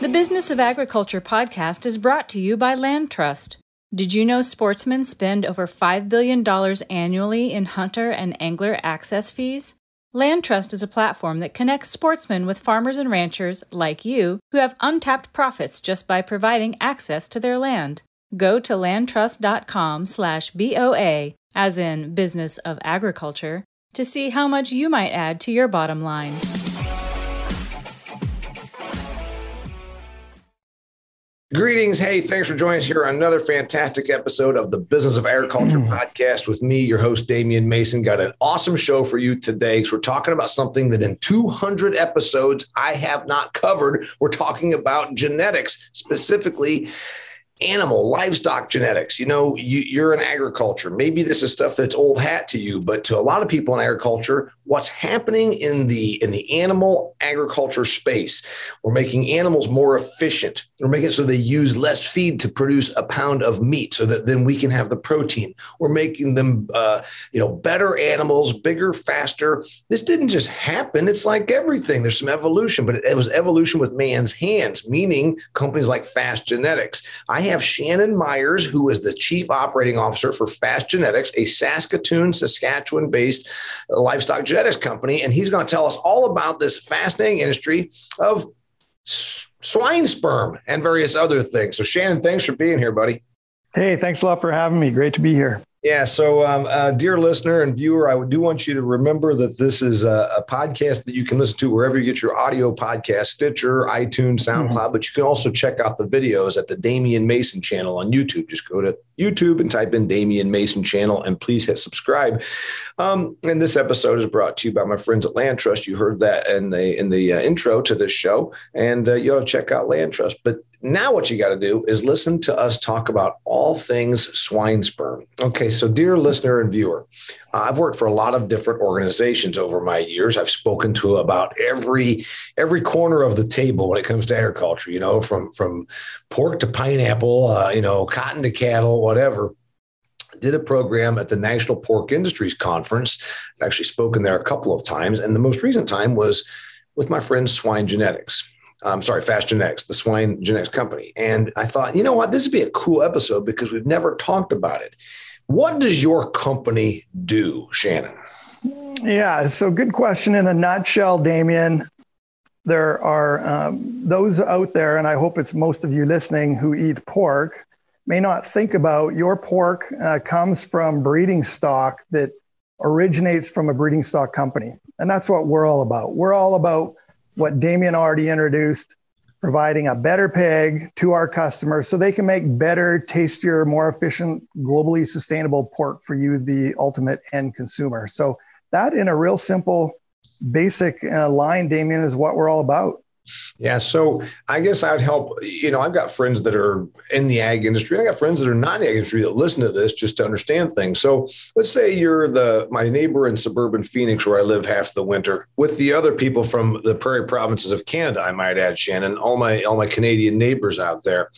The Business of Agriculture podcast is brought to you by Land Trust. Did you know sportsmen spend over $5 billion annually in hunter and angler access fees? Land Trust is a platform that connects sportsmen with farmers and ranchers like you who have untapped profits just by providing access to their land. Go to landtrust.com slash BOA, as in Business of Agriculture, to see how much you might add to your bottom line. Greetings. Hey, thanks for joining us here on another fantastic episode of the Business of Agriculture mm. podcast with me, your host, Damian Mason. Got an awesome show for you today. So we're talking about something that in 200 episodes I have not covered. We're talking about genetics, specifically animal, livestock genetics. You know, you, are in agriculture. Maybe this is stuff that's old hat to you, but to a lot of people in agriculture, what's happening in the in the animal agriculture space, we're making animals more efficient. We're making so they use less feed to produce a pound of meat, so that then we can have the protein. We're making them, uh, you know, better animals, bigger, faster. This didn't just happen. It's like everything. There's some evolution, but it, it was evolution with man's hands, meaning companies like Fast Genetics. I have Shannon Myers, who is the chief operating officer for Fast Genetics, a Saskatoon, Saskatchewan based livestock genetics company. And he's going to tell us all about this fascinating industry of swine sperm and various other things. So, Shannon, thanks for being here, buddy. Hey, thanks a lot for having me. Great to be here. Yeah. So, um, uh, dear listener and viewer, I do want you to remember that this is a, a, podcast that you can listen to wherever you get your audio podcast, Stitcher, iTunes, SoundCloud, mm-hmm. but you can also check out the videos at the Damian Mason channel on YouTube. Just go to YouTube and type in Damian Mason channel and please hit subscribe. Um, and this episode is brought to you by my friends at Land Trust. You heard that in the in the uh, intro to this show, and uh, you ought to check out Land Trust. But now, what you got to do is listen to us talk about all things swine sperm. Okay, so dear listener and viewer, I've worked for a lot of different organizations over my years. I've spoken to about every every corner of the table when it comes to agriculture. You know, from from pork to pineapple, uh, you know, cotton to cattle, whatever did a program at the National Pork Industries Conference. I've actually spoken there a couple of times, and the most recent time was with my friend Swine Genetics. I'm sorry, Fast Genetics, the swine genetics company. And I thought, you know what, this would be a cool episode because we've never talked about it. What does your company do, Shannon? Yeah, so good question. In a nutshell, Damian, there are um, those out there, and I hope it's most of you listening who eat pork, may not think about your pork uh, comes from breeding stock that originates from a breeding stock company. And that's what we're all about. We're all about what Damian already introduced, providing a better peg to our customers so they can make better, tastier, more efficient, globally sustainable pork for you, the ultimate end consumer. So, that in a real simple, basic uh, line, Damian, is what we're all about. Yeah. So I guess I would help. You know, I've got friends that are in the ag industry. I got friends that are not in the ag industry that listen to this just to understand things. So let's say you're the my neighbor in suburban Phoenix, where I live half the winter, with the other people from the prairie provinces of Canada. I might add, Shannon, all my all my Canadian neighbors out there.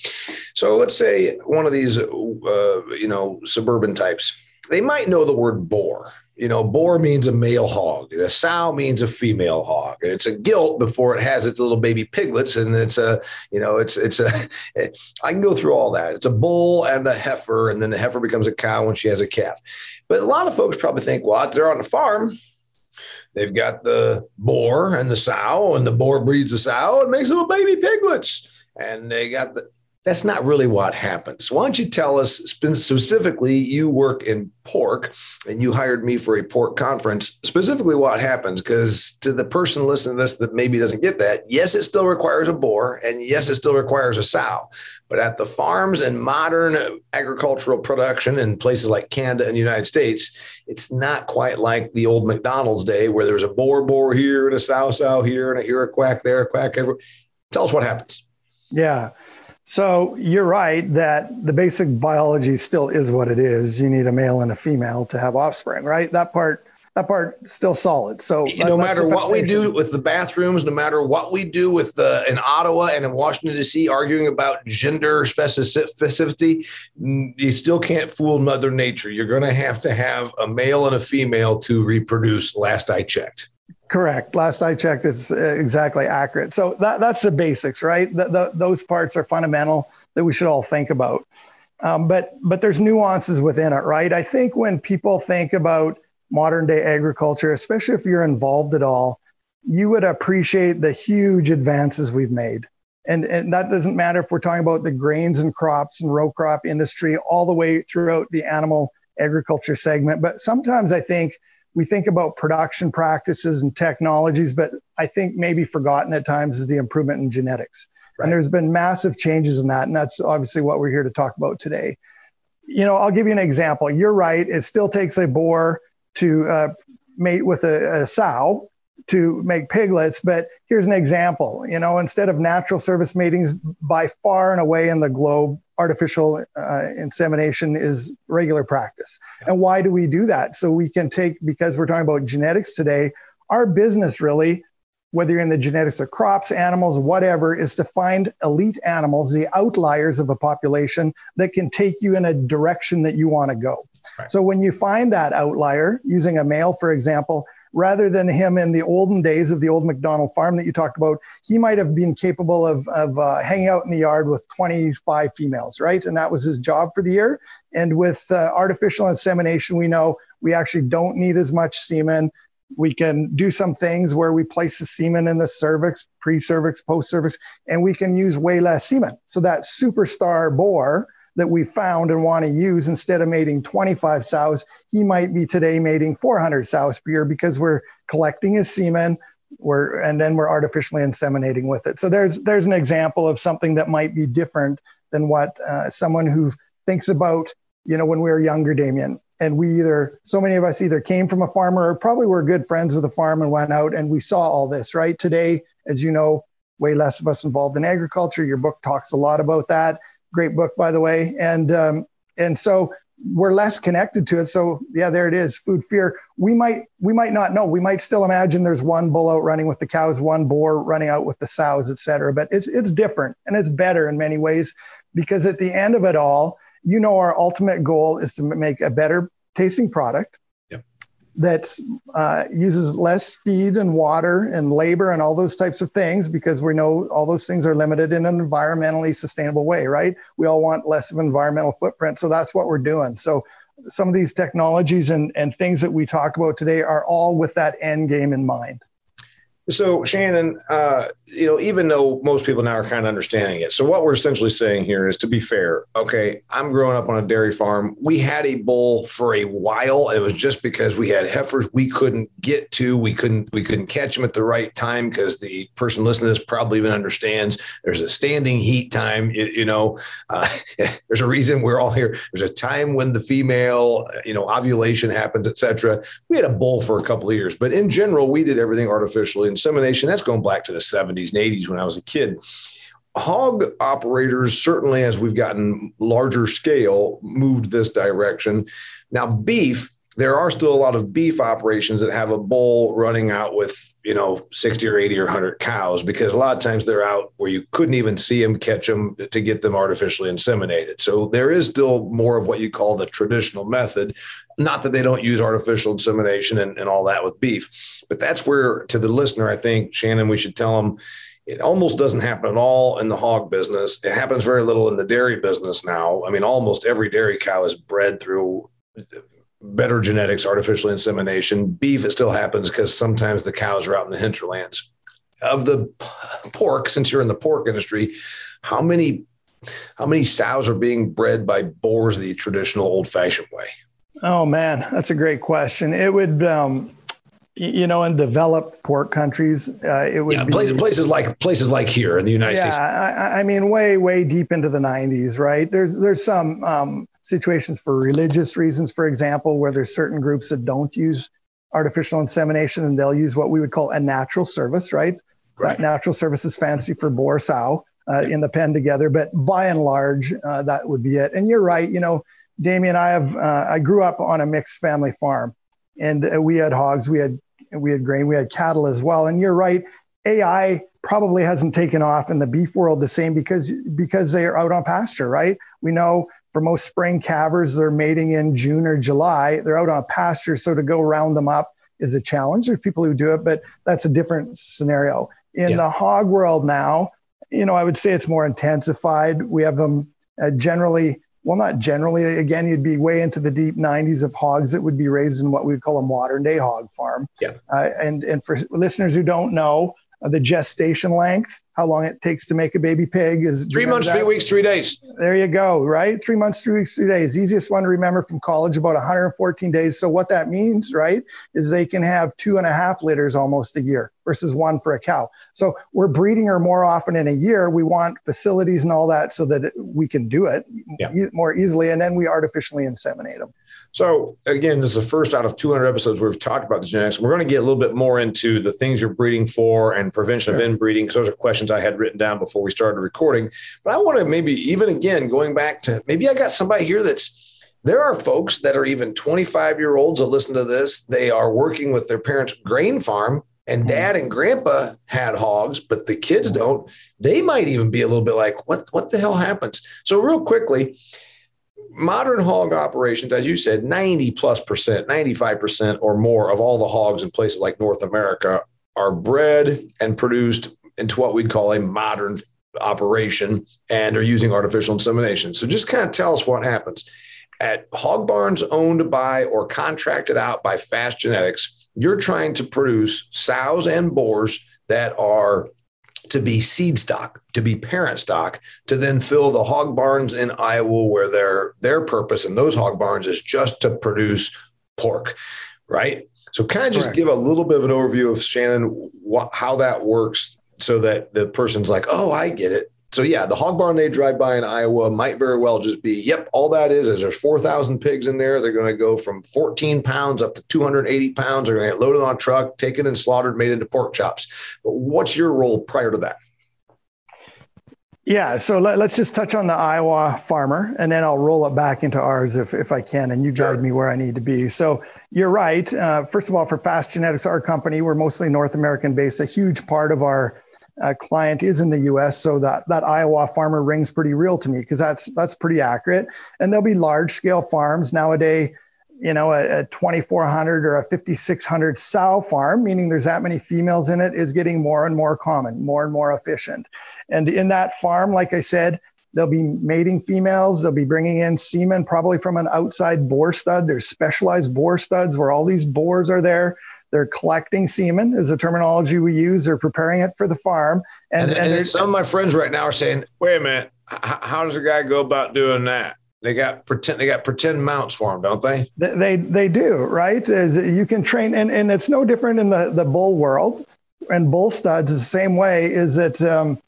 So let's say one of these, uh, you know, suburban types. They might know the word boar you know, boar means a male hog. A sow means a female hog. And it's a gilt before it has its little baby piglets. And it's a, you know, it's, it's a, I can go through all that. It's a bull and a heifer. And then the heifer becomes a cow when she has a calf. But a lot of folks probably think, well, out there on the farm, they've got the boar and the sow, and the boar breeds the sow and makes little baby piglets. And they got the, that's not really what happens. Why don't you tell us specifically? You work in pork and you hired me for a pork conference, specifically what happens? Because to the person listening to this that maybe doesn't get that, yes, it still requires a boar and yes, it still requires a sow. But at the farms and modern agricultural production in places like Canada and the United States, it's not quite like the old McDonald's day where there's a boar boar here and a sow sow here and a here a quack there, a quack everywhere. Tell us what happens. Yeah. So you're right that the basic biology still is what it is. You need a male and a female to have offspring, right? That part that part still solid. So that, no matter what we do with the bathrooms, no matter what we do with the in Ottawa and in Washington D.C. arguing about gender specificity, you still can't fool Mother Nature. You're going to have to have a male and a female to reproduce. Last I checked. Correct. Last I checked, it's uh, exactly accurate. So that, that's the basics, right? The, the, those parts are fundamental that we should all think about. Um, but but there's nuances within it, right? I think when people think about modern day agriculture, especially if you're involved at all, you would appreciate the huge advances we've made. And, and that doesn't matter if we're talking about the grains and crops and row crop industry, all the way throughout the animal agriculture segment. But sometimes I think we think about production practices and technologies, but I think maybe forgotten at times is the improvement in genetics. Right. And there's been massive changes in that. And that's obviously what we're here to talk about today. You know, I'll give you an example. You're right. It still takes a boar to uh, mate with a, a sow to make piglets. But here's an example. You know, instead of natural service matings, by far and away in the globe, artificial uh, insemination is regular practice. And why do we do that? So we can take, because we're talking about genetics today, our business really whether you're in the genetics of crops, animals, whatever, is to find elite animals, the outliers of a population that can take you in a direction that you want to go. Right. So when you find that outlier, using a male, for example, rather than him in the olden days of the old McDonald farm that you talked about, he might have been capable of, of uh, hanging out in the yard with 25 females, right? And that was his job for the year. And with uh, artificial insemination, we know we actually don't need as much semen. We can do some things where we place the semen in the cervix, pre cervix, post cervix, and we can use way less semen. So that superstar boar that we found and want to use instead of mating 25 sows, he might be today mating 400 sows per year because we're collecting his semen. We're, and then we're artificially inseminating with it. So there's there's an example of something that might be different than what uh, someone who thinks about you know when we were younger, Damian, and we either so many of us either came from a farmer or probably were good friends with a farm and went out and we saw all this right today as you know way less of us involved in agriculture your book talks a lot about that great book by the way. And um, and so we're less connected to it. So yeah there it is food fear. We might we might not know. We might still imagine there's one bull out running with the cows one boar running out with the sows et cetera. But it's it's different and it's better in many ways because at the end of it all you know our ultimate goal is to make a better tasting product. That uh, uses less feed and water and labor and all those types of things because we know all those things are limited in an environmentally sustainable way right? We all want less of an environmental footprint so that's what we're doing. So some of these technologies and, and things that we talk about today are all with that end game in mind so, Shannon, uh, you know, even though most people now are kind of understanding it, so what we're essentially saying here is to be fair, okay, I'm growing up on a dairy farm. We had a bull for a while. It was just because we had heifers we couldn't get to. We couldn't we couldn't catch them at the right time because the person listening to this probably even understands there's a standing heat time. You, you know, uh, there's a reason we're all here. There's a time when the female, you know, ovulation happens, etc. We had a bull for a couple of years, but in general, we did everything artificially insemination, that's going back to the 70s and 80s when I was a kid. Hog operators, certainly as we've gotten larger scale, moved this direction. Now, beef, there are still a lot of beef operations that have a bull running out with you know 60 or 80 or 100 cows because a lot of times they're out where you couldn't even see them catch them to get them artificially inseminated so there is still more of what you call the traditional method not that they don't use artificial insemination and, and all that with beef but that's where to the listener i think shannon we should tell them it almost doesn't happen at all in the hog business. It happens very little in the dairy business now. I mean, almost every dairy cow is bred through better genetics, artificial insemination. Beef, it still happens because sometimes the cows are out in the hinterlands. Of the pork, since you're in the pork industry, how many how many sows are being bred by boars the traditional old fashioned way? Oh man, that's a great question. It would um, you know, in developed pork countries, uh, it would yeah, be places like places like here in the United yeah, States. I, I mean, way way deep into the '90s, right? There's there's some um, situations for religious reasons, for example, where there's certain groups that don't use artificial insemination and they'll use what we would call a natural service, right? right. That natural service is fancy for boar sow uh, in the pen together, but by and large, uh, that would be it. And you're right, you know, Damian, I have uh, I grew up on a mixed family farm and uh, we had hogs, we had we had grain, we had cattle as well. And you're right, AI probably hasn't taken off in the beef world the same because because they are out on pasture, right? We know for most spring calvers, they're mating in June or July. They're out on pasture, so to go round them up is a challenge. There's people who do it, but that's a different scenario. In yeah. the hog world now, you know, I would say it's more intensified. We have them uh, generally, well, not generally. Again, you'd be way into the deep 90s of hogs that would be raised in what we would call a modern day hog farm. Yeah. Uh, and and for listeners who don't know, uh, the gestation length how long it takes to make a baby pig is three months, that? three weeks, three days. There you go, right? Three months, three weeks, three days. Easiest one to remember from college, about 114 days. So, what that means, right, is they can have two and a half litters almost a year versus one for a cow. So, we're breeding her more often in a year. We want facilities and all that so that we can do it yeah. more easily. And then we artificially inseminate them. So again, this is the first out of 200 episodes where we've talked about the genetics. We're going to get a little bit more into the things you're breeding for and prevention sure. of inbreeding because those are questions I had written down before we started recording. But I want to maybe even again going back to maybe I got somebody here that's there are folks that are even 25 year olds that listen to this. They are working with their parents' grain farm and hmm. dad and grandpa had hogs, but the kids don't. They might even be a little bit like, what, what the hell happens? So, real quickly, modern hog operations, as you said, 90 plus percent, 95% or more of all the hogs in places like North America are bred and produced into what we'd call a modern operation and are using artificial insemination. So just kind of tell us what happens. At hog barns owned by or contracted out by Fast Genetics, you're trying to produce sows and boars that are to be seed stock, to be parent stock, to then fill the hog barns in Iowa where their their purpose in those hog barns is just to produce pork, right? So kind of just Correct. give a little bit of an overview of Shannon how that works so that the person's like, "Oh, I get it." So yeah, the hog barn they drive by in Iowa might very well just be, yep, all that is is there's 4,000 pigs in there. They're going to go from 14 pounds up to 280 pounds. They're going to get loaded on a truck, taken and slaughtered, made into pork chops. But what's your role prior to that? Yeah, so let, us just touch on the Iowa farmer, and then I'll roll it back into ours if, if I can, and you guide sure. me where I need to be. So you're right. Uh, first of all, for Fast Genetics, our company, we're mostly North American based. A huge part of our uh, client is in the U.S., so that that Iowa farmer rings pretty real to me because that's that's pretty accurate. And there'll be large scale farms nowadays. You know, a, a 2,400 or a 5,600 sow farm, meaning there's that many females in it, is getting more and more common, more and more efficient. And in that farm, like I said, they'll be mating females. They'll be bringing in semen, probably from an outside boar stud. There's specialized boar studs where all these boars are there. They're collecting semen, is the terminology we use. They're preparing it for the farm. And, and, and some of my friends right now are saying, "Wait a minute, how does a guy go about doing that?" They got pretend they got pretend mounts for them, don't they? They they, they do, right? Is you can train, and, and it's no different in the the bull world. And bull studs the same way. Is that um,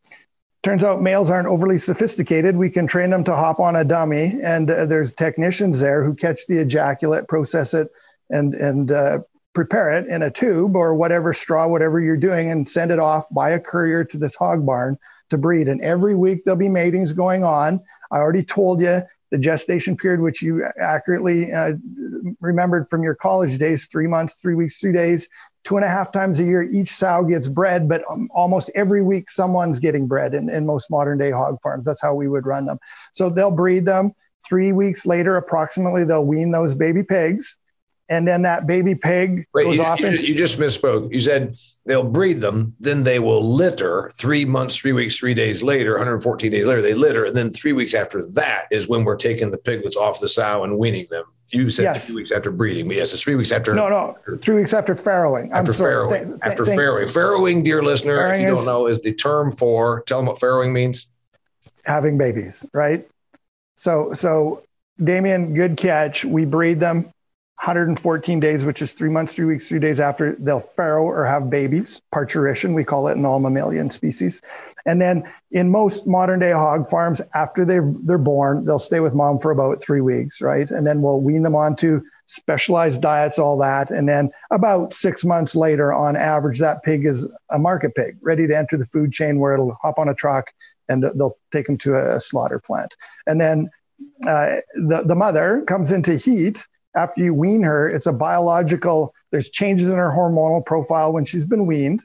turns out males aren't overly sophisticated. We can train them to hop on a dummy, and uh, there's technicians there who catch the ejaculate, process it, and and uh, prepare it in a tube or whatever straw, whatever you're doing, and send it off by a courier to this hog barn to breed. And every week there'll be matings going on. I already told you the gestation period, which you accurately uh, remembered from your college days three months, three weeks, three days, two and a half times a year. Each sow gets bred, but um, almost every week someone's getting bred in, in most modern day hog farms. That's how we would run them. So they'll breed them. Three weeks later, approximately, they'll wean those baby pigs and then that baby pig Wait, goes you, off. You, you just misspoke. You said they'll breed them, then they will litter three months, three weeks, three days later, 114 days later, they litter. And then three weeks after that is when we're taking the piglets off the sow and weaning them. You said yes. three weeks after breeding. Yes, it's three weeks after. No, no, three weeks after farrowing. After I'm sorry. farrowing. Th- th- after th- farrowing. Farrowing, dear listener, farrowing if you don't know, is the term for, tell them what farrowing means. Having babies, right? So, so Damian, good catch. We breed them 114 days, which is three months, three weeks, three days after they'll farrow or have babies, parturition, we call it in all mammalian species. And then in most modern day hog farms, after they're, they're born, they'll stay with mom for about three weeks, right? And then we'll wean them onto specialized diets, all that. And then about six months later, on average, that pig is a market pig, ready to enter the food chain where it'll hop on a truck and they'll take them to a slaughter plant. And then uh, the, the mother comes into heat after you wean her, it's a biological, there's changes in her hormonal profile when she's been weaned,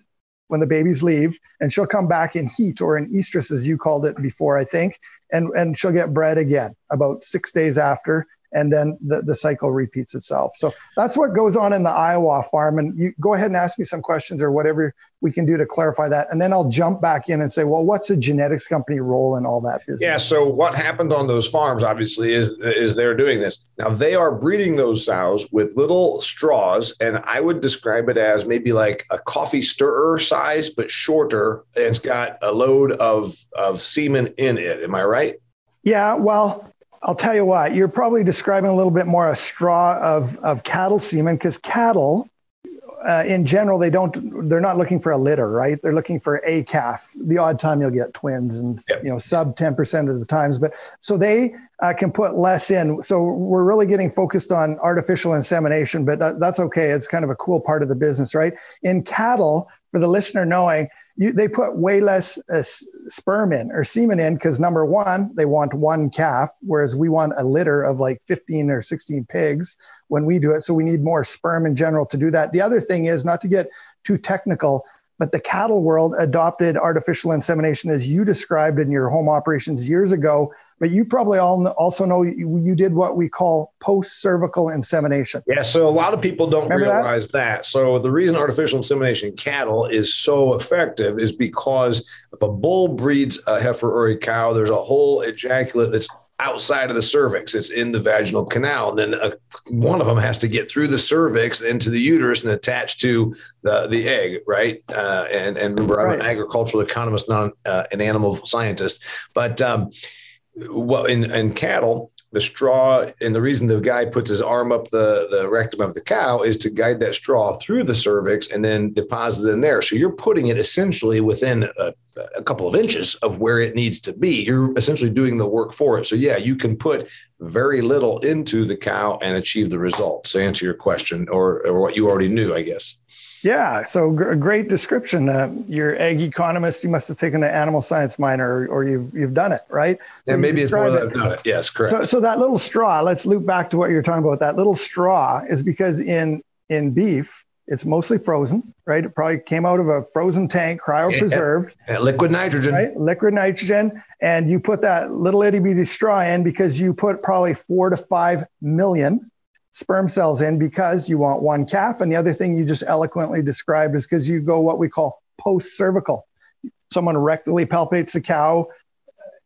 when the babies leave, and she'll come back in heat or in estrus, as you called it before, I think, and, and she'll get bred again about six days after. And then the, the cycle repeats itself. So that's what goes on in the Iowa farm. And you go ahead and ask me some questions or whatever we can do to clarify that. And then I'll jump back in and say, well, what's the genetics company role in all that business? Yeah. So what happened on those farms, obviously, is is they're doing this. Now they are breeding those sows with little straws, and I would describe it as maybe like a coffee stirrer size, but shorter. And it's got a load of of semen in it. Am I right? Yeah. Well, I'll tell you what, you're probably describing a little bit more a straw of, of cattle semen because cattle uh, in general, they don't. They're not looking for a litter, right? They're looking for a calf. The odd time you'll get twins, and yep. you know, sub ten percent of the times. But so they uh, can put less in. So we're really getting focused on artificial insemination, but that, that's okay. It's kind of a cool part of the business, right? In cattle, for the listener knowing, you, they put way less uh, sperm in or semen in because number one, they want one calf, whereas we want a litter of like 15 or 16 pigs when we do it. So we need more sperm in general to do that. The other thing is not to get too technical, but the cattle world adopted artificial insemination as you described in your home operations years ago but you probably all also know you, you did what we call post cervical insemination. Yeah, so a lot of people don't Remember realize that? that? So the reason artificial insemination in cattle is so effective is because if a bull breeds a heifer or a cow, there's a whole ejaculate that's outside of the cervix. It's in the vaginal canal. And then a, one of them has to get through the cervix into the uterus and attach to the, the egg, right? Uh, and, and remember, I'm an agricultural economist, not uh, an animal scientist. But um, well, in, in cattle, the straw and the reason the guy puts his arm up the, the rectum of the cow is to guide that straw through the cervix and then deposit it in there. So you're putting it essentially within a, a, couple of inches of where it needs to be. You're essentially doing the work for it. So yeah, you can put very little into the cow and achieve the results. To answer your question or, or what you already knew, I guess. Yeah, so g- great description. Uh, you're ag economist. You must have taken an animal science minor, or, or you've you've done it, right? So yeah, maybe it's more. I've done it. Yes, correct. So, so that little straw. Let's loop back to what you're talking about. That little straw is because in in beef, it's mostly frozen, right? It probably came out of a frozen tank, cryopreserved. Yeah, yeah. Liquid nitrogen. Right? Liquid nitrogen. And you put that little itty bitty straw in because you put probably four to five million sperm cells in because you want one calf. And the other thing you just eloquently described is because you go what we call post cervical. Someone rectally palpates the cow.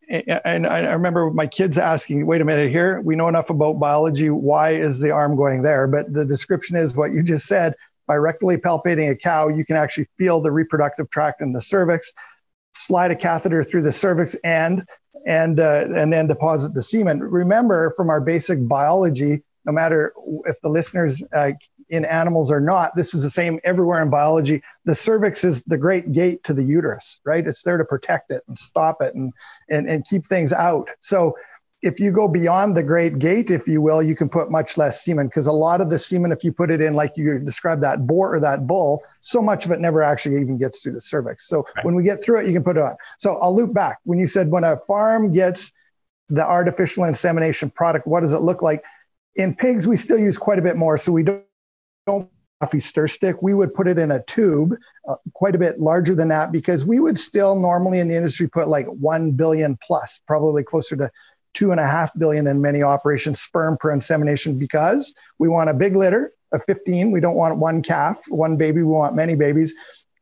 And I remember my kids asking, wait a minute here, we know enough about biology. Why is the arm going there? But the description is what you just said. By rectally palpating a cow, you can actually feel the reproductive tract in the cervix, slide a catheter through the cervix and and uh, and then deposit the semen. Remember from our basic biology, no matter if the listeners uh, in animals or not, this is the same everywhere in biology. The cervix is the great gate to the uterus, right? It's there to protect it and stop it and, and, and keep things out. So if you go beyond the great gate, if you will, you can put much less semen because a lot of the semen, if you put it in, like you described that boar or that bull, so much of it never actually even gets through the cervix. So right. when we get through it, you can put it on. So I'll loop back. When you said when a farm gets the artificial insemination product, what does it look like? In pigs, we still use quite a bit more. So we don't, don't coffee stir stick. We would put it in a tube, uh, quite a bit larger than that, because we would still normally in the industry put like 1 billion plus, probably closer to two and a half billion in many operations sperm per insemination because we want a big litter of 15. We don't want one calf, one baby. We want many babies.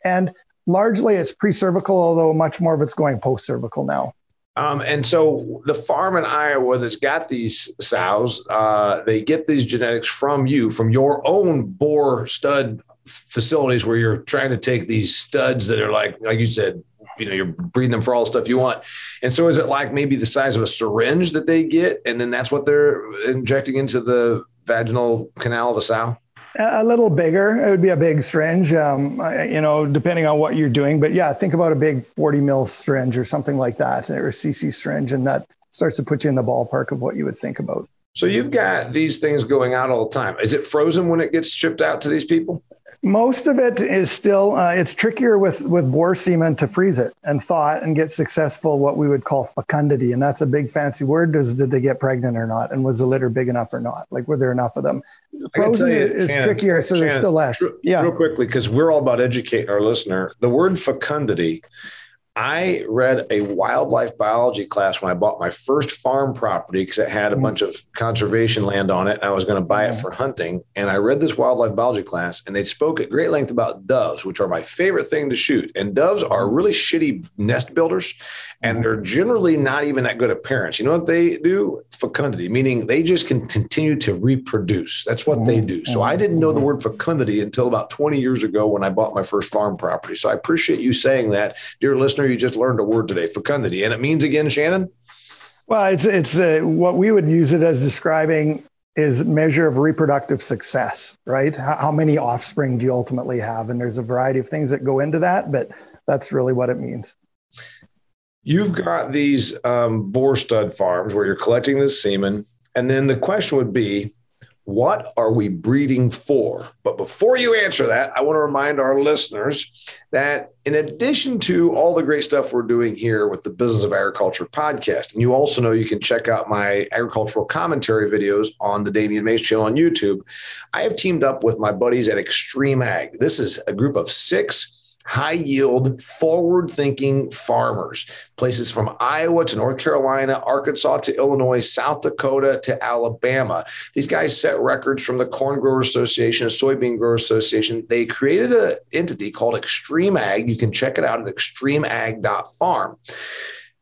And largely it's pre cervical, although much more of it's going post cervical now. Um, and so the farm in Iowa that's got these sows, uh, they get these genetics from you, from your own boar stud facilities where you're trying to take these studs that are like, like you said, you know, you're breeding them for all the stuff you want. And so is it like maybe the size of a syringe that they get? And then that's what they're injecting into the vaginal canal of a sow? A little bigger. It would be a big syringe, um, you know, depending on what you're doing. But yeah, think about a big 40 mil syringe or something like that, or a CC syringe, and that starts to put you in the ballpark of what you would think about. So you've got these things going out all the time. Is it frozen when it gets shipped out to these people? Most of it is still, uh, it's trickier with, with boar semen to freeze it and thaw it and get successful, what we would call fecundity. And that's a big fancy word. Does, did they get pregnant or not? And was the litter big enough or not? Like, were there enough of them? Frozen you, is trickier, so there's still less. yeah. Real quickly, because we're all about educating our listener. The word fecundity, I read a wildlife biology class when I bought my first farm property because it had a mm. bunch of conservation land on it. And I was going to buy it mm. for hunting. And I read this wildlife biology class and they spoke at great length about doves, which are my favorite thing to shoot. And doves are mm. really shitty nest builders and they're generally not even that good at parents. You know what they do? Fecundity, meaning they just can continue to reproduce. That's what they do. So I didn't know the word fecundity until about 20 years ago when I bought my first farm property. So I appreciate you saying that, dear listener listener, you just learned a word today, fecundity. And it means again, Shannon? Well, it's, it's uh, what we would use it as describing is measure of reproductive success, right? How, how, many offspring do you ultimately have? And there's a variety of things that go into that, but that's really what it means. You've got these um, boar stud farms where you're collecting the semen. And then the question would be, what are we breeding for? But before you answer that, I want to remind our listeners that in addition to all the great stuff we're doing here with the Business of Agriculture podcast, and you also know you can check out my agricultural commentary videos on the Damian Mason channel on YouTube, I have teamed up with my buddies at Extreme Ag. This is a group of six high yield, forward thinking farmers, places from Iowa to North Carolina, Arkansas to Illinois, South Dakota to Alabama. These guys set records from the Corn Growers Association, Soybean Growers Association. They created an entity called Extreme Ag. You can check it out at extremeag.farm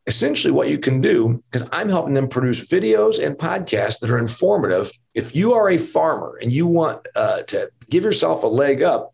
essentially what you can do because i'm helping them produce videos and podcasts that are informative if you are a farmer and you want uh, to give yourself a leg up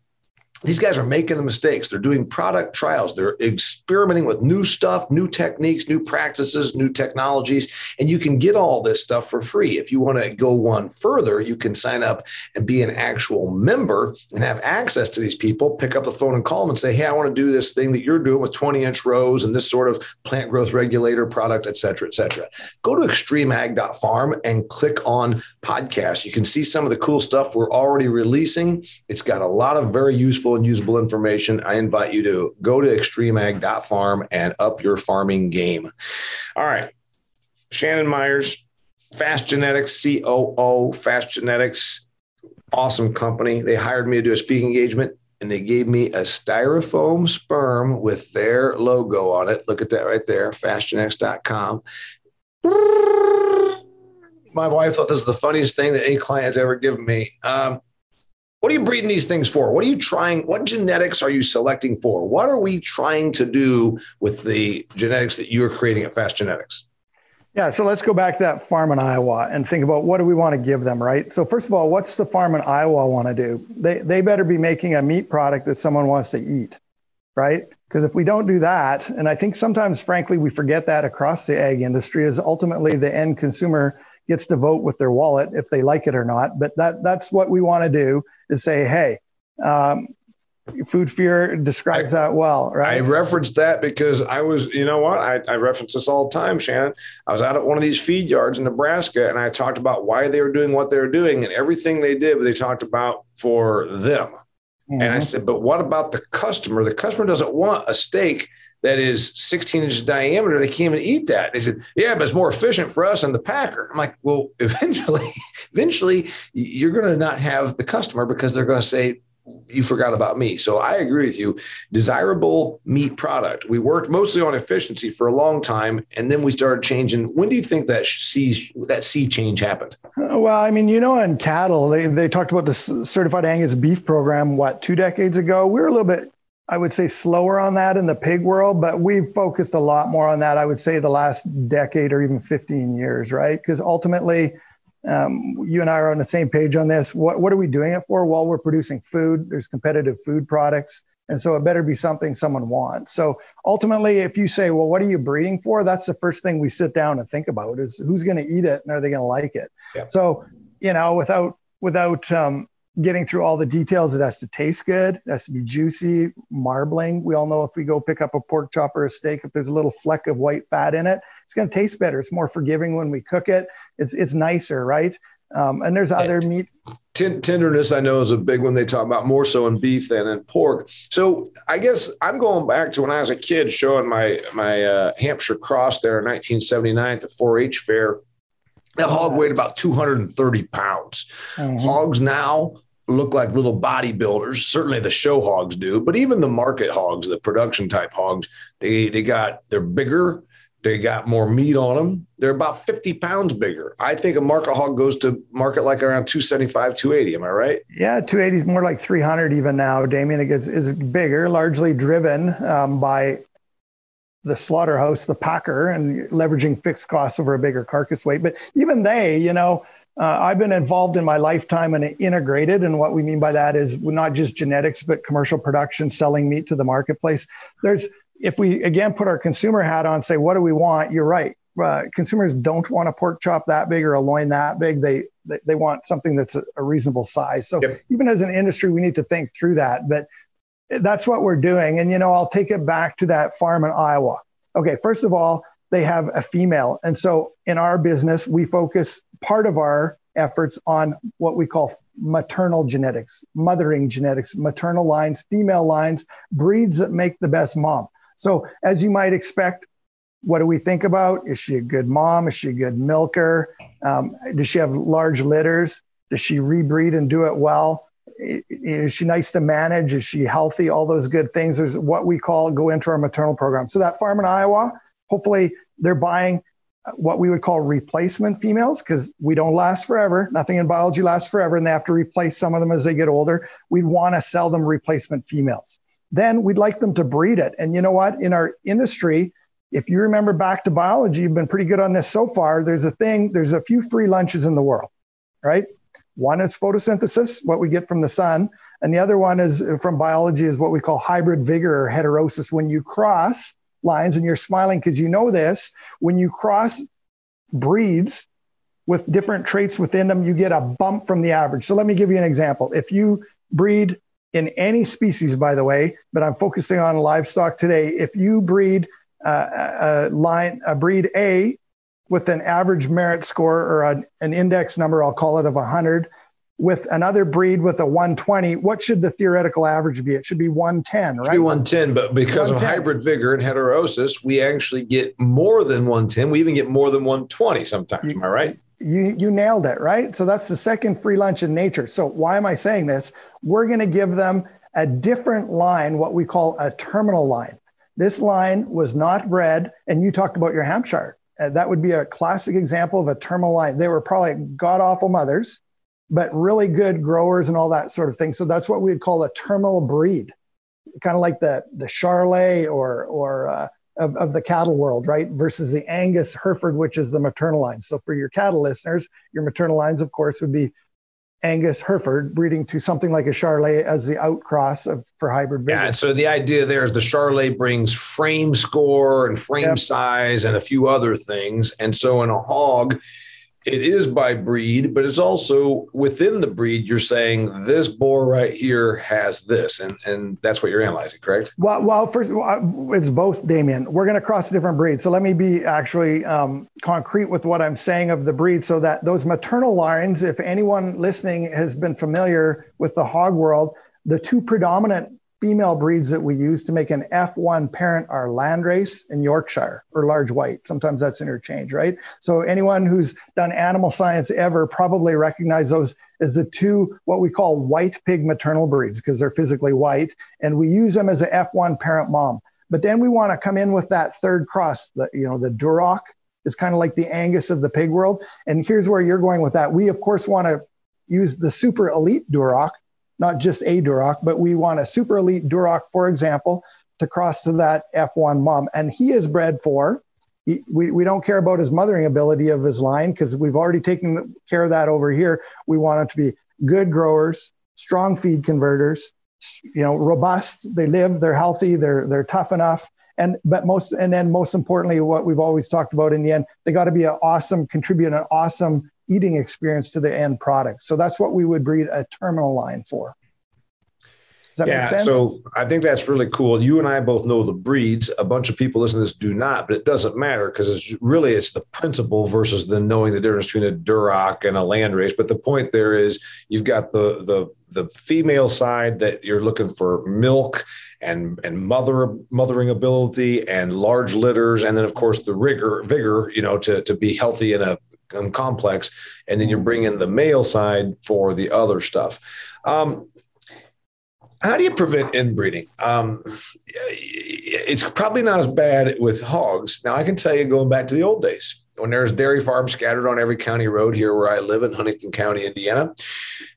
these guys are making the mistakes. They're doing product trials. They're experimenting with new stuff, new techniques, new practices, new technologies. And you can get all this stuff for free. If you want to go one further, you can sign up and be an actual member and have access to these people. Pick up the phone and call them and say, Hey, I want to do this thing that you're doing with 20 inch rows and this sort of plant growth regulator product, et cetera, et cetera. Go to extremeag.farm and click on podcast. You can see some of the cool stuff we're already releasing. It's got a lot of very useful and usable information, I invite you to go to extremeag.farm and up your farming game. All right. Shannon Myers, Fast Genetics, COO, Fast Genetics, awesome company. They hired me to do a speaking engagement and they gave me a styrofoam sperm with their logo on it. Look at that right there, fastgenetics.com. My wife thought this was the funniest thing that any client has ever given me. Um, what are you breeding these things for? What are you trying? What genetics are you selecting for? What are we trying to do with the genetics that you're creating at Fast Genetics? Yeah, so let's go back to that farm in Iowa and think about what do we want to give them, right? So first of all, what's the farm in Iowa want to do? They they better be making a meat product that someone wants to eat, right? Because if we don't do that, and I think sometimes, frankly, we forget that across the ag industry, is ultimately the end consumer gets to vote with their wallet if they like it or not. But that that's what we want to do is say, hey, um, food fear describes I, that well, right? I referenced that because I was, you know what? I, I reference this all the time, Shannon. I was out at one of these feed yards in Nebraska and I talked about why they were doing what they were doing and everything they did, they talked about for them. Mm-hmm. And I said, but what about the customer? The customer doesn't want a steak that is 16 inches diameter, they can't even eat that. They said, yeah, but it's more efficient for us and the packer. I'm like, well, eventually, eventually you're going to not have the customer because they're going to say, you forgot about me. So I agree with you. Desirable meat product. We worked mostly on efficiency for a long time, and then we started changing. When do you think that sea that sea change happened? Uh, well, I mean, you know, in cattle, they, they talked about the certified Angus beef program. What two decades ago? We were a little bit I would say slower on that in the pig world, but we've focused a lot more on that. I would say the last decade or even 15 years, right? Because ultimately, um, you and I are on the same page on this. What, what are we doing it for? Well, we're producing food. There's competitive food products. And so it better be something someone wants. So ultimately, if you say, well, what are you breeding for? That's the first thing we sit down and think about is who's going to eat it and are they going to like it? So, you know, without, without um, getting through all the details. It has to taste good. It has to be juicy, marbling. We all know if we go pick up a pork chop or a steak, if there's a little fleck of white fat in it, it's going to taste better. It's more forgiving when we cook it. It's it's nicer, right? Um, and there's other meat. Tenderness, I know, is a big one they talk about more so in beef than in pork. So I guess I'm going back to when I was a kid showing my my uh, Hampshire cross there in 1979 at the 4-H fair. That hog weighed about 230 pounds. Mm-hmm. Hogs now look like little bodybuilders. Certainly the show hogs do, but even the market hogs, the production type hogs, they they got they're bigger, they got more meat on them. They're about 50 pounds bigger. I think a market hog goes to market like around 275, 280. Am I right? Yeah, 280 is more like 300 even now. Damian it gets is bigger, largely driven um, by the slaughterhouse, the packer, and leveraging fixed costs over a bigger carcass weight. But even they, you know, uh, I've been involved in my lifetime and integrated. And what we mean by that is not just genetics, but commercial production, selling meat to the marketplace. There's, if we again put our consumer hat on, say, what do we want? You're right. Uh, consumers don't want a pork chop that big or a loin that big. They they, they want something that's a, a reasonable size. So yep. even as an industry, we need to think through that. But that's what we're doing. And you know, I'll take it back to that farm in Iowa. Okay, first of all, they have a female. And so in our business, we focus part of our efforts on what we call maternal genetics, mothering genetics, maternal lines, female lines, breeds that make the best mom. So, as you might expect, what do we think about? Is she a good mom? Is she a good milker? Um, does she have large litters? Does she rebreed and do it well? Is she nice to manage? Is she healthy? All those good things is what we call go into our maternal program. So, that farm in Iowa, hopefully they're buying uh, what we would call replacement females because we don't last forever. Nothing in biology lasts forever, and they have to replace some of them as they get older. We'd want to sell them replacement females. Then we'd like them to breed it. And you know what? In our industry, if you remember back to biology, you've been pretty good on this so far. There's a thing, there's a few free lunches in the world, right? One is photosynthesis, what we get from the sun. And the other one is from biology is what we call hybrid vigor or heterosis. When you cross lines and you're smiling because you know this when you cross breeds with different traits within them you get a bump from the average. So let me give you an example. If you breed in any species by the way but i'm focusing on livestock today if you breed uh, a line a breed a with an average merit score or a, an index number i'll call it of 100 with another breed with a 120, what should the theoretical average be? It should be 110, right? Be 110, but because 110. of hybrid vigor and heterosis, we actually get more than 110. We even get more than 120 sometimes. You, am I right? You you nailed it, right? So that's the second free lunch in nature. So why am I saying this? We're going to give them a different line, what we call a terminal line. This line was not bred, and you talked about your Hampshire. Uh, that would be a classic example of a terminal line. They were probably god awful mothers but really good growers and all that sort of thing. So that's what we'd call a terminal breed, kind of like the the Charolais or or uh, of, of the cattle world, right? Versus the Angus Hereford, which is the maternal line. So for your cattle listeners, your maternal lines, of course, would be Angus Hereford breeding to something like a Charolais as the outcross of for hybrid vigor. Yeah, so the idea there is the Charolais brings frame score and frame yep. size and a few other things, and so in a hog it is by breed, but it's also within the breed. You're saying this boar right here has this, and and that's what you're analyzing, correct? Well, well, first it's both, Damian. We're going to cross different breeds, so let me be actually um, concrete with what I'm saying of the breed, so that those maternal lines, if anyone listening has been familiar with the hog world, the two predominant female breeds that we use to make an F1 parent are Landrace and Yorkshire or large white. Sometimes that's interchange, right? So anyone who's done animal science ever probably recognize those as the two what we call white pig maternal breeds because they're physically white, and we use them as an F1 parent mom. But then we want to come in with that third cross, the you know the Duroc is kind of like the Angus of the pig world. And here's where you're going with that. We of course want to use the super elite Duroc not just a Duroc, but we want a super elite Duroc, for example, to cross to that F1 mom. And he is bred for, we, we don't care about his mothering ability of his line because we've already taken care of that over here. We want him to be good growers, strong feed converters, you know, robust. They live, they're healthy, they're, they're tough enough. And, but most, and then most importantly, what we've always talked about in the end, they got to be an awesome, contribute an awesome eating experience to the end product. So that's what we would breed a terminal line for. Does that yeah, make sense? So I think that's really cool. You and I both know the breeds. A bunch of people listening to this do not, but it doesn't matter because it's really it's the principle versus the knowing the difference between a Duroc and a landrace. But the point there is you've got the the the female side that you're looking for milk and and mother mothering ability and large litters, and then of course the rigor vigor, you know, to to be healthy in a complex, and then you're bringing the male side for the other stuff. Um, how do you prevent inbreeding? Um, it's probably not as bad with hogs. Now, I can tell you, going back to the old days, when there's dairy farms scattered on every county road here where I live in Huntington County, Indiana,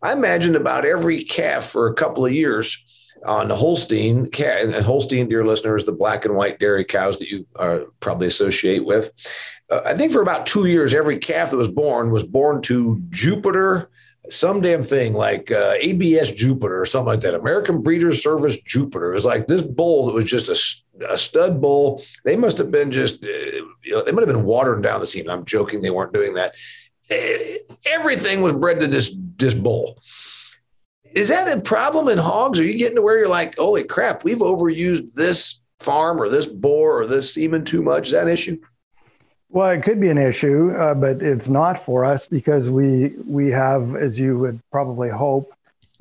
I imagined about every calf for a couple of years on the Holstein and Holstein, dear listeners, the black and white dairy cows that you uh, probably associate with. Uh, I think for about two years, every calf that was born was born to Jupiter some damn thing like uh, ABS Jupiter or something like that. American Breeders Service Jupiter. It was like this bull that was just a, a stud bull. They must have been just, uh, you know, they might have been watering down the seam. I'm joking. They weren't doing that. Uh, everything was bred to this, this bull. Is that a problem in hogs? Are you getting to where you're like, holy crap, we've overused this farm or this boar or this semen too much? Is that an issue? Well, it could be an issue, uh, but it's not for us because we we have, as you would probably hope,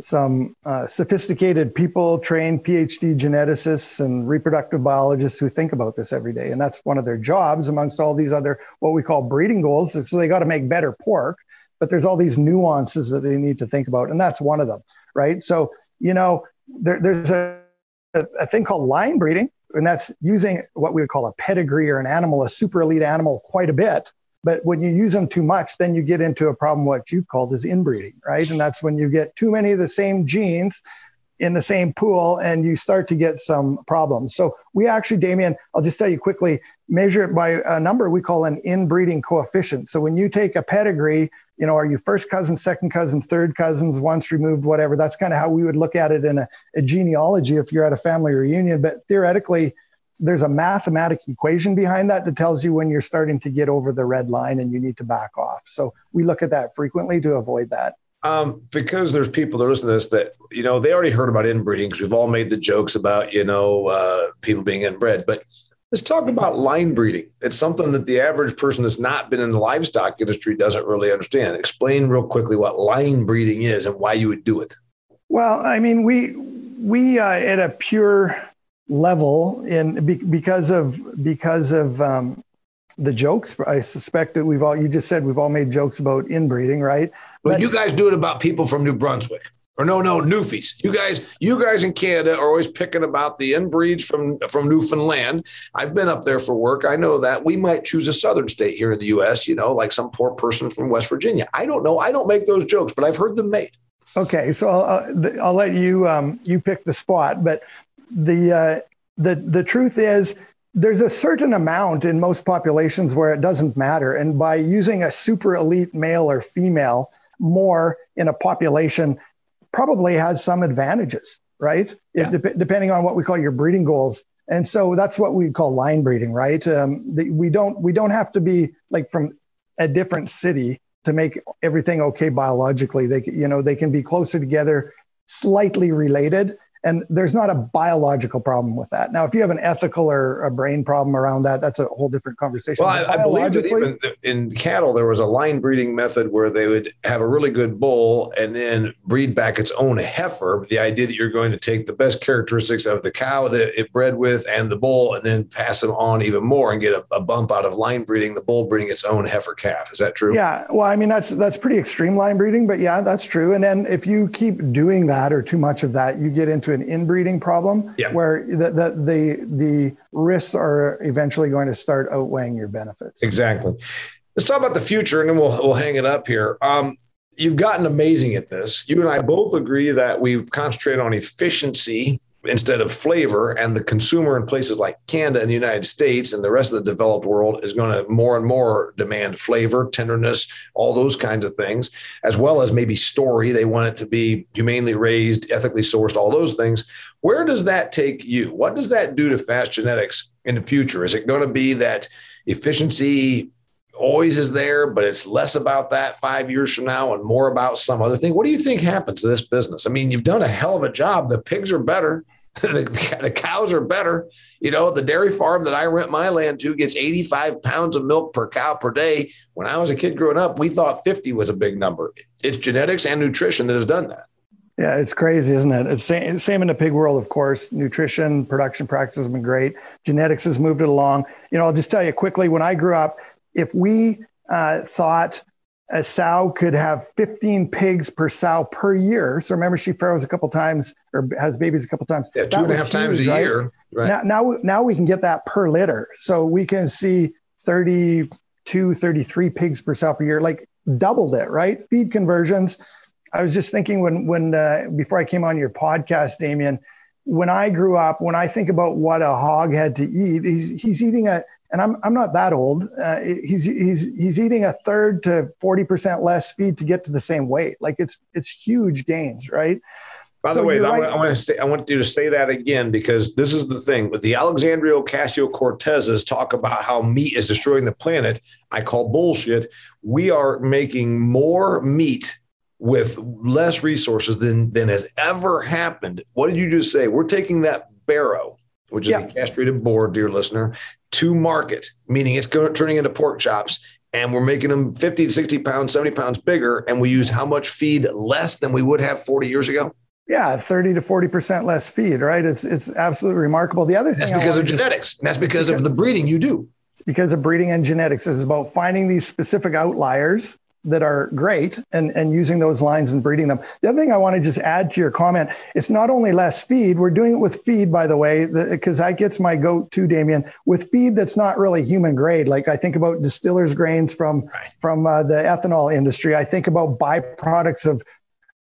some uh, sophisticated people, trained PhD geneticists and reproductive biologists who think about this every day, and that's one of their jobs amongst all these other what we call breeding goals. So they got to make better pork, but there's all these nuances that they need to think about, and that's one of them, right? So you know, there, there's a a thing called line breeding, and that's using what we would call a pedigree or an animal, a super elite animal, quite a bit. But when you use them too much, then you get into a problem what you've called is inbreeding, right? And that's when you get too many of the same genes in the same pool and you start to get some problems. So we actually, Damian, I'll just tell you quickly, measure it by a number we call an inbreeding coefficient. So when you take a pedigree, you know, are you first cousin, second cousin, third cousins, once removed, whatever? That's kind of how we would look at it in a, a genealogy if you're at a family reunion. But theoretically, there's a mathematic equation behind that that tells you when you're starting to get over the red line and you need to back off. So we look at that frequently to avoid that. Um, because there's people that listen to this that you know they already heard about inbreeding because we've all made the jokes about you know uh, people being inbred, but let's talk about line breeding. It's something that the average person that's not been in the livestock industry doesn't really understand. Explain real quickly what line breeding is and why you would do it. Well, I mean, we we uh, at a pure level in because of because of um, the jokes. I suspect that we've all, you just said we've all made jokes about inbreeding, right? But, but you guys do it about people from New Brunswick. Or no, no, Newfies. You guys, you guys in Canada are always picking about the inbreeds from from Newfoundland. I've been up there for work. I know that we might choose a southern state here in the U.S. You know, like some poor person from West Virginia. I don't know. I don't make those jokes, but I've heard them made. Okay, so I'll, I'll let you um, you pick the spot, but the uh, the the truth is there's a certain amount in most populations where it doesn't matter. And by using a super elite male or female more in a population, probably has some advantages, right? Yeah. It, de- depending on what we call your breeding goals. And so that's what we call line breeding, right? Um, the, we don't we don't have to be like from a different city to make everything okay biologically. They you know they can be closer together, slightly related, and there's not a biological problem with that. Now, if you have an ethical or a brain problem around that, that's a whole different conversation. Well, I, I believe that even in cattle, there was a line breeding method where they would have a really good bull and then breed back its own heifer. The idea that you're going to take the best characteristics of the cow that it bred with and the bull and then pass them on even more and get a, a bump out of line breeding, the bull breeding its own heifer calf. Is that true? Yeah. Well, I mean, that's, that's pretty extreme line breeding, but yeah, that's true. And then if you keep doing that or too much of that, you get into an inbreeding problem yeah. where the, the, the, the risks are eventually going to start outweighing your benefits. Exactly. Let's talk about the future and then we'll, we'll hang it up here. Um, you've gotten amazing at this. You and I both agree that we've concentrated on efficiency instead of flavor and the consumer in places like Canada and the United States and the rest of the developed world is going to more and more demand flavor, tenderness, all those kinds of things, as well as maybe story. They want it to be humanely raised, ethically sourced, all those things. Where does that take you? What does that do to fast genetics in the future? Is it going to be that efficiency always is there, but it's less about that five years from now and more about some other thing. What do you think happens to this business? I mean, you've done a hell of a job. The pigs are better. the, the cows are better. You know, the dairy farm that I rent my land to gets 85 pounds of milk per cow per day. When I was a kid growing up, we thought 50 was a big number. It's genetics and nutrition that has done that. Yeah, it's crazy, isn't it? It's same, same in the pig world, of course. Nutrition, production practices have been great. Genetics has moved it along. You know, I'll just tell you quickly when I grew up, if we uh, thought a sow could have 15 pigs per sow per year. So remember, she farrows a couple times or has babies a couple times. Yeah, two and a half huge, times a right? year. Right. Now, now, now we can get that per litter. So we can see 32, 33 pigs per sow per year, like doubled it, right? Feed conversions. I was just thinking when, when, uh, before I came on your podcast, Damian, when I grew up, when I think about what a hog had to eat, he's, he's eating a, and I'm I'm not that old. Uh, he's he's he's eating a third to forty percent less feed to get to the same weight. Like it's it's huge gains, right? By the so way, I, right. I, want to say, I want you to say that again because this is the thing with the Alexandria Ocasio Cortezes talk about how meat is destroying the planet. I call bullshit. We are making more meat with less resources than than has ever happened. What did you just say? We're taking that barrow which is yeah. a castrated boar, dear listener, to market, meaning it's going, turning into pork chops. And we're making them 50 60 pounds, 70 pounds bigger. And we use how much feed less than we would have 40 years ago? Yeah, 30 to 40% less feed, right? It's it's absolutely remarkable. The other thing That's because of genetics. Just, that's because of the breeding you do. It's because of breeding and genetics. It's about finding these specific outliers that are great and, and using those lines and breeding them. The other thing I want to just add to your comment, it's not only less feed, we're doing it with feed, by the way, because that gets my goat too, Damian, with feed that's not really human grade. Like I think about distillers grains from, right. from uh, the ethanol industry. I think about byproducts of,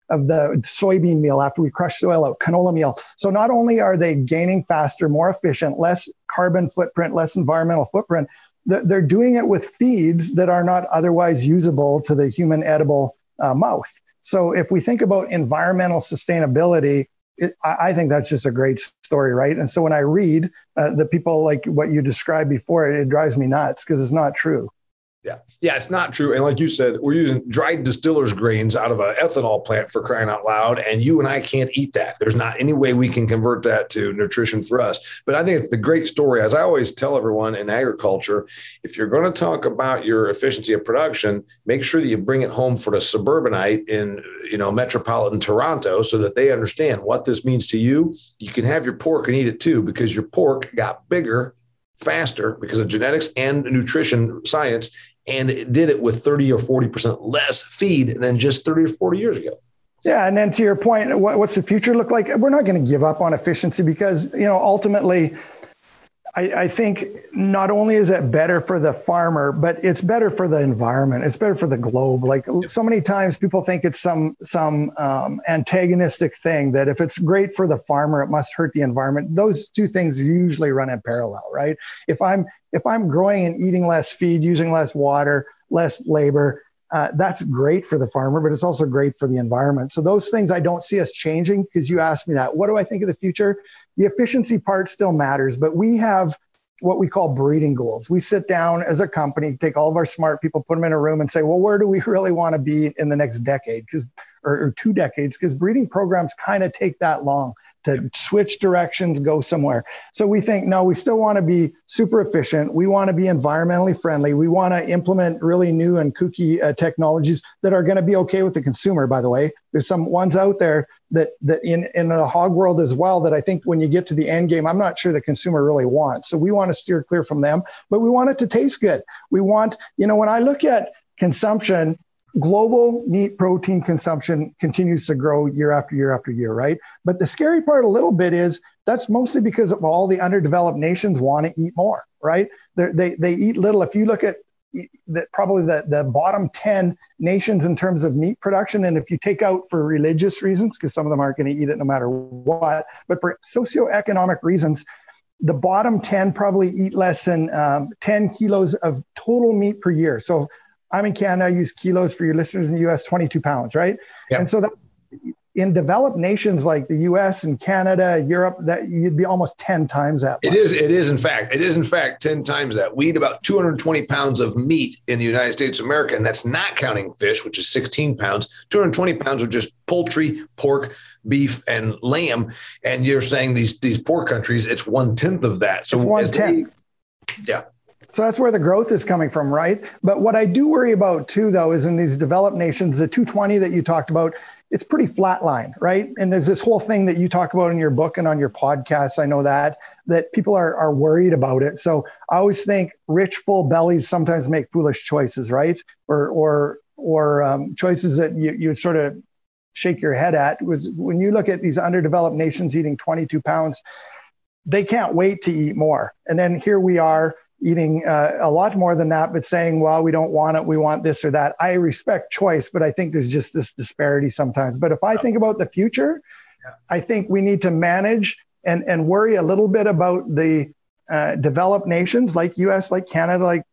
of the soybean meal after we crush soil out, canola meal. So not only are they gaining faster, more efficient, less carbon footprint, less environmental footprint, they're doing it with feeds that are not otherwise usable to the human edible uh, mouth. So if we think about environmental sustainability, it, I think that's just a great story, right? And so when I read uh, the people like what you described before, it, it drives me nuts because it's not true. Yeah. It's not true. And like you said, we're using dried distillers grains out of an ethanol plant for crying out loud. And you and I can't eat that. There's not any way we can convert that to nutrition for us. But I think it's the great story. As I always tell everyone in agriculture, if you're going to talk about your efficiency of production, make sure that you bring it home for the suburbanite in, you know, metropolitan Toronto so that they understand what this means to you. You can have your pork and eat it too, because your pork got bigger faster because of genetics and nutrition science and it did it with 30 or 40% less feed than just 30 or 40 years ago. Yeah, and then to your point, what, what's the future look like? We're not going to give up on efficiency because you know ultimately, I, I, think not only is it better for the farmer, but it's better for the environment. It's better for the globe. Like so many times, people think it's some some um, antagonistic thing that if it's great for the farmer, it must hurt the environment. Those two things usually run in parallel, right? If I'm if I'm growing and eating less feed, using less water, less labor, uh, that's great for the farmer, but it's also great for the environment. So those things I don't see us changing because you asked me that. What do I think of the future? The efficiency part still matters, but we have what we call breeding goals. We sit down as a company, take all of our smart people, put them in a room, and say, well, where do we really want to be in the next decade? Because or, or two decades, because breeding programs kind of take that long to switch directions, go somewhere. So we think, no, we still want to be super efficient. We want to be environmentally friendly. We want to implement really new and kooky uh, technologies that are going to be okay with the consumer, by the way. There's some ones out there that, that in, in the hog world as well that I think when you get to the end game, I'm not sure the consumer really wants. So we want to steer clear from them, but we want it to taste good. We want, you know, when I look at consumption, global meat protein consumption continues to grow year after year after year, right? But the scary part a little bit is that's mostly because of all the underdeveloped nations want to eat more, right? They're, they they eat little. If you look at the, probably the, the bottom 10 nations in terms of meat production, and if you take out for religious reasons, because some of them aren't going to eat it no matter what, but for socioeconomic reasons, the bottom 10 probably eat less than um, 10 kilos of total meat per year. So I'm in Canada, I use kilos for your listeners in the US, 22 pounds, right? Yep. And so that's in developed nations like the US and Canada, Europe, that you'd be almost 10 times that. Much. It is, it is in fact, it is in fact 10 times that. We eat about 220 pounds of meat in the United States of America, and that's not counting fish, which is 16 pounds. 220 pounds are just poultry, pork, beef, and lamb. And you're saying these these poor countries, it's one tenth of that. So it's one tenth. Yeah. So that's where the growth is coming from, right? But what I do worry about too, though, is in these developed nations, the 220 that you talked about, it's pretty flatline, right? And there's this whole thing that you talk about in your book and on your podcast. I know that that people are are worried about it. So I always think rich, full bellies sometimes make foolish choices, right? Or or or um, choices that you, you sort of shake your head at was when you look at these underdeveloped nations eating 22 pounds, they can't wait to eat more. And then here we are eating uh, a lot more than that, but saying, well, we don't want it, we want this or that. I respect choice, but I think there's just this disparity sometimes. But if I think about the future, yeah. I think we need to manage and, and worry a little bit about the uh, developed nations like US, like Canada, like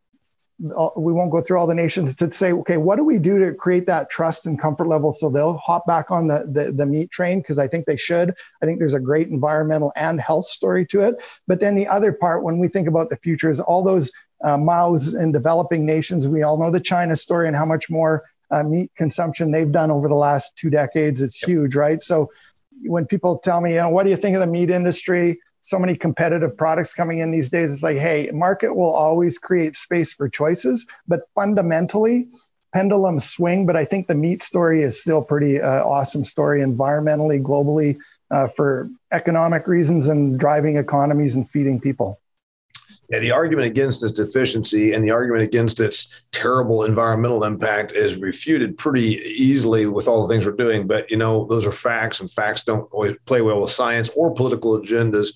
we won't go through all the nations to say, okay, what do we do to create that trust and comfort level so they'll hop back on the, the, the meat train? Because I think they should. I think there's a great environmental and health story to it. But then the other part, when we think about the future, is all those uh, mouths in developing nations. We all know the China story and how much more uh, meat consumption they've done over the last two decades. It's yep. huge, right? So when people tell me, you know, what do you think of the meat industry? So many competitive products coming in these days. It's like, hey, market will always create space for choices, but fundamentally, pendulum swing. But I think the meat story is still pretty uh, awesome story environmentally, globally, uh, for economic reasons and driving economies and feeding people. Yeah, the argument against its deficiency and the argument against its terrible environmental impact is refuted pretty easily with all the things we're doing. But you know, those are facts, and facts don't always play well with science or political agendas.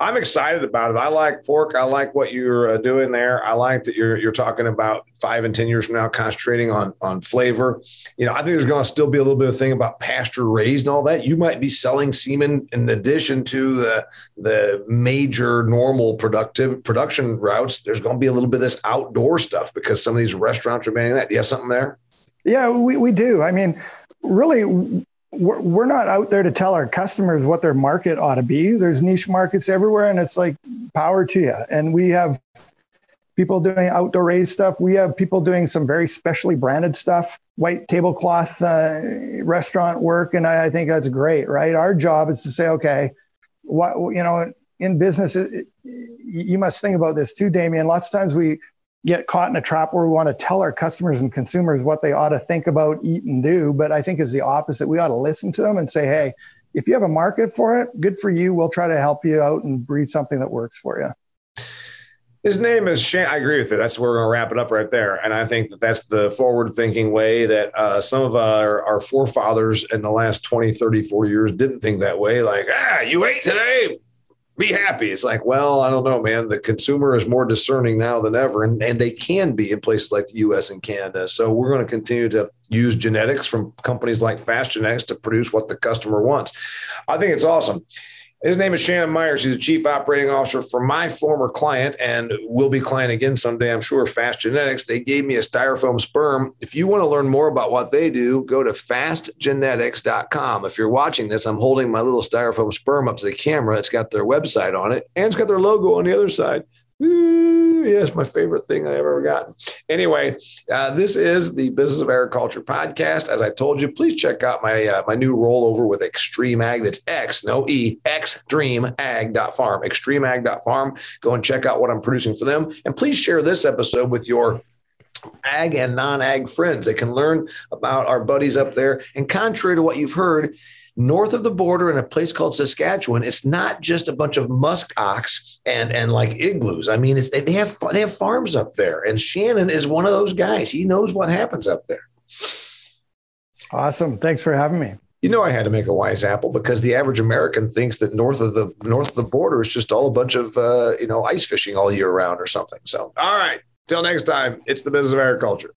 I'm excited about it. I like pork. I like what you're uh, doing there. I like that you're you're talking about five and ten years from now concentrating on on flavor. You know, I think there's going to still be a little bit of thing about pasture raised and all that. You might be selling semen in addition to the the major normal productive production routes, there's going to be a little bit of this outdoor stuff because some of these restaurants are banning that. Do you have something there? Yeah, we, we do. I mean, really, we're, we're not out there to tell our customers what their market ought to be. There's niche markets everywhere, and it's like power to you. And we have people doing outdoor raised stuff. We have people doing some very specially branded stuff, white tablecloth uh, restaurant work, and I, I, think that's great, right? Our job is to say, okay, what you know, in business, it, you must think about this too, Damian. Lots of times we get caught in a trap where we want to tell our customers and consumers what they ought to think about, eat, and do. But I think is the opposite. We ought to listen to them and say, hey, if you have a market for it, good for you. We'll try to help you out and breed something that works for you. His name is Shane. I agree with it. That's where we're going to wrap it up right there. And I think that that's the forward thinking way that uh, some of our, our forefathers in the last 20, 30, 40 years didn't think that way. Like, ah, you ate today, be happy. It's like, well, I don't know, man. The consumer is more discerning now than ever, and, and they can be in places like the US and Canada. So we're going to continue to use genetics from companies like Fast Genetics to produce what the customer wants. I think it's awesome. His name is Shannon Myers. He's the chief operating officer for my former client and will be client again someday, I'm sure, Fast Genetics. They gave me a styrofoam sperm. If you want to learn more about what they do, go to fastgenetics.com. If you're watching this, I'm holding my little styrofoam sperm up to the camera. It's got their website on it and it's got their logo on the other side. Yes, my favorite thing I've ever gotten. Anyway, uh, this is the Business of Agriculture podcast. As I told you, please check out my uh, my new rollover with Extreme Ag. That's X, no E, extremeag.farm, extremeag.farm. Go and check out what I'm producing for them. And please share this episode with your ag and non-ag friends. They can learn about our buddies up there. And contrary to what you've heard, north of the border in a place called Saskatchewan, it's not just a bunch of musk ox and and like igloos. I mean, it's they have they have farms up there, and Shannon is one of those guys. He knows what happens up there. Awesome! Thanks for having me. You know, I had to make a wise apple because the average American thinks that north of the north of the border is just all a bunch of uh, you know ice fishing all year round or something. So, all right, till next time, it's the business of agriculture.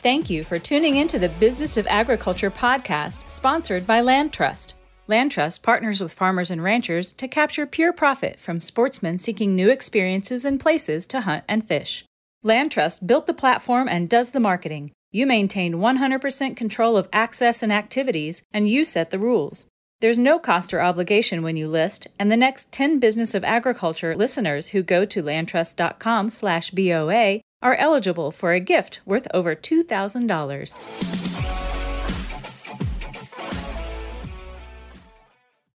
Thank you for tuning in to the Business of Agriculture podcast, sponsored by LandTrust. Land Trust partners with farmers and ranchers to capture pure profit from sportsmen seeking new experiences and places to hunt and fish. LandTrust built the platform and does the marketing. You maintain 100% control of access and activities, and you set the rules. There's no cost or obligation when you list, and the next 10 Business of Agriculture listeners who go to landtrust.com/boa are eligible for a gift worth over $2,000.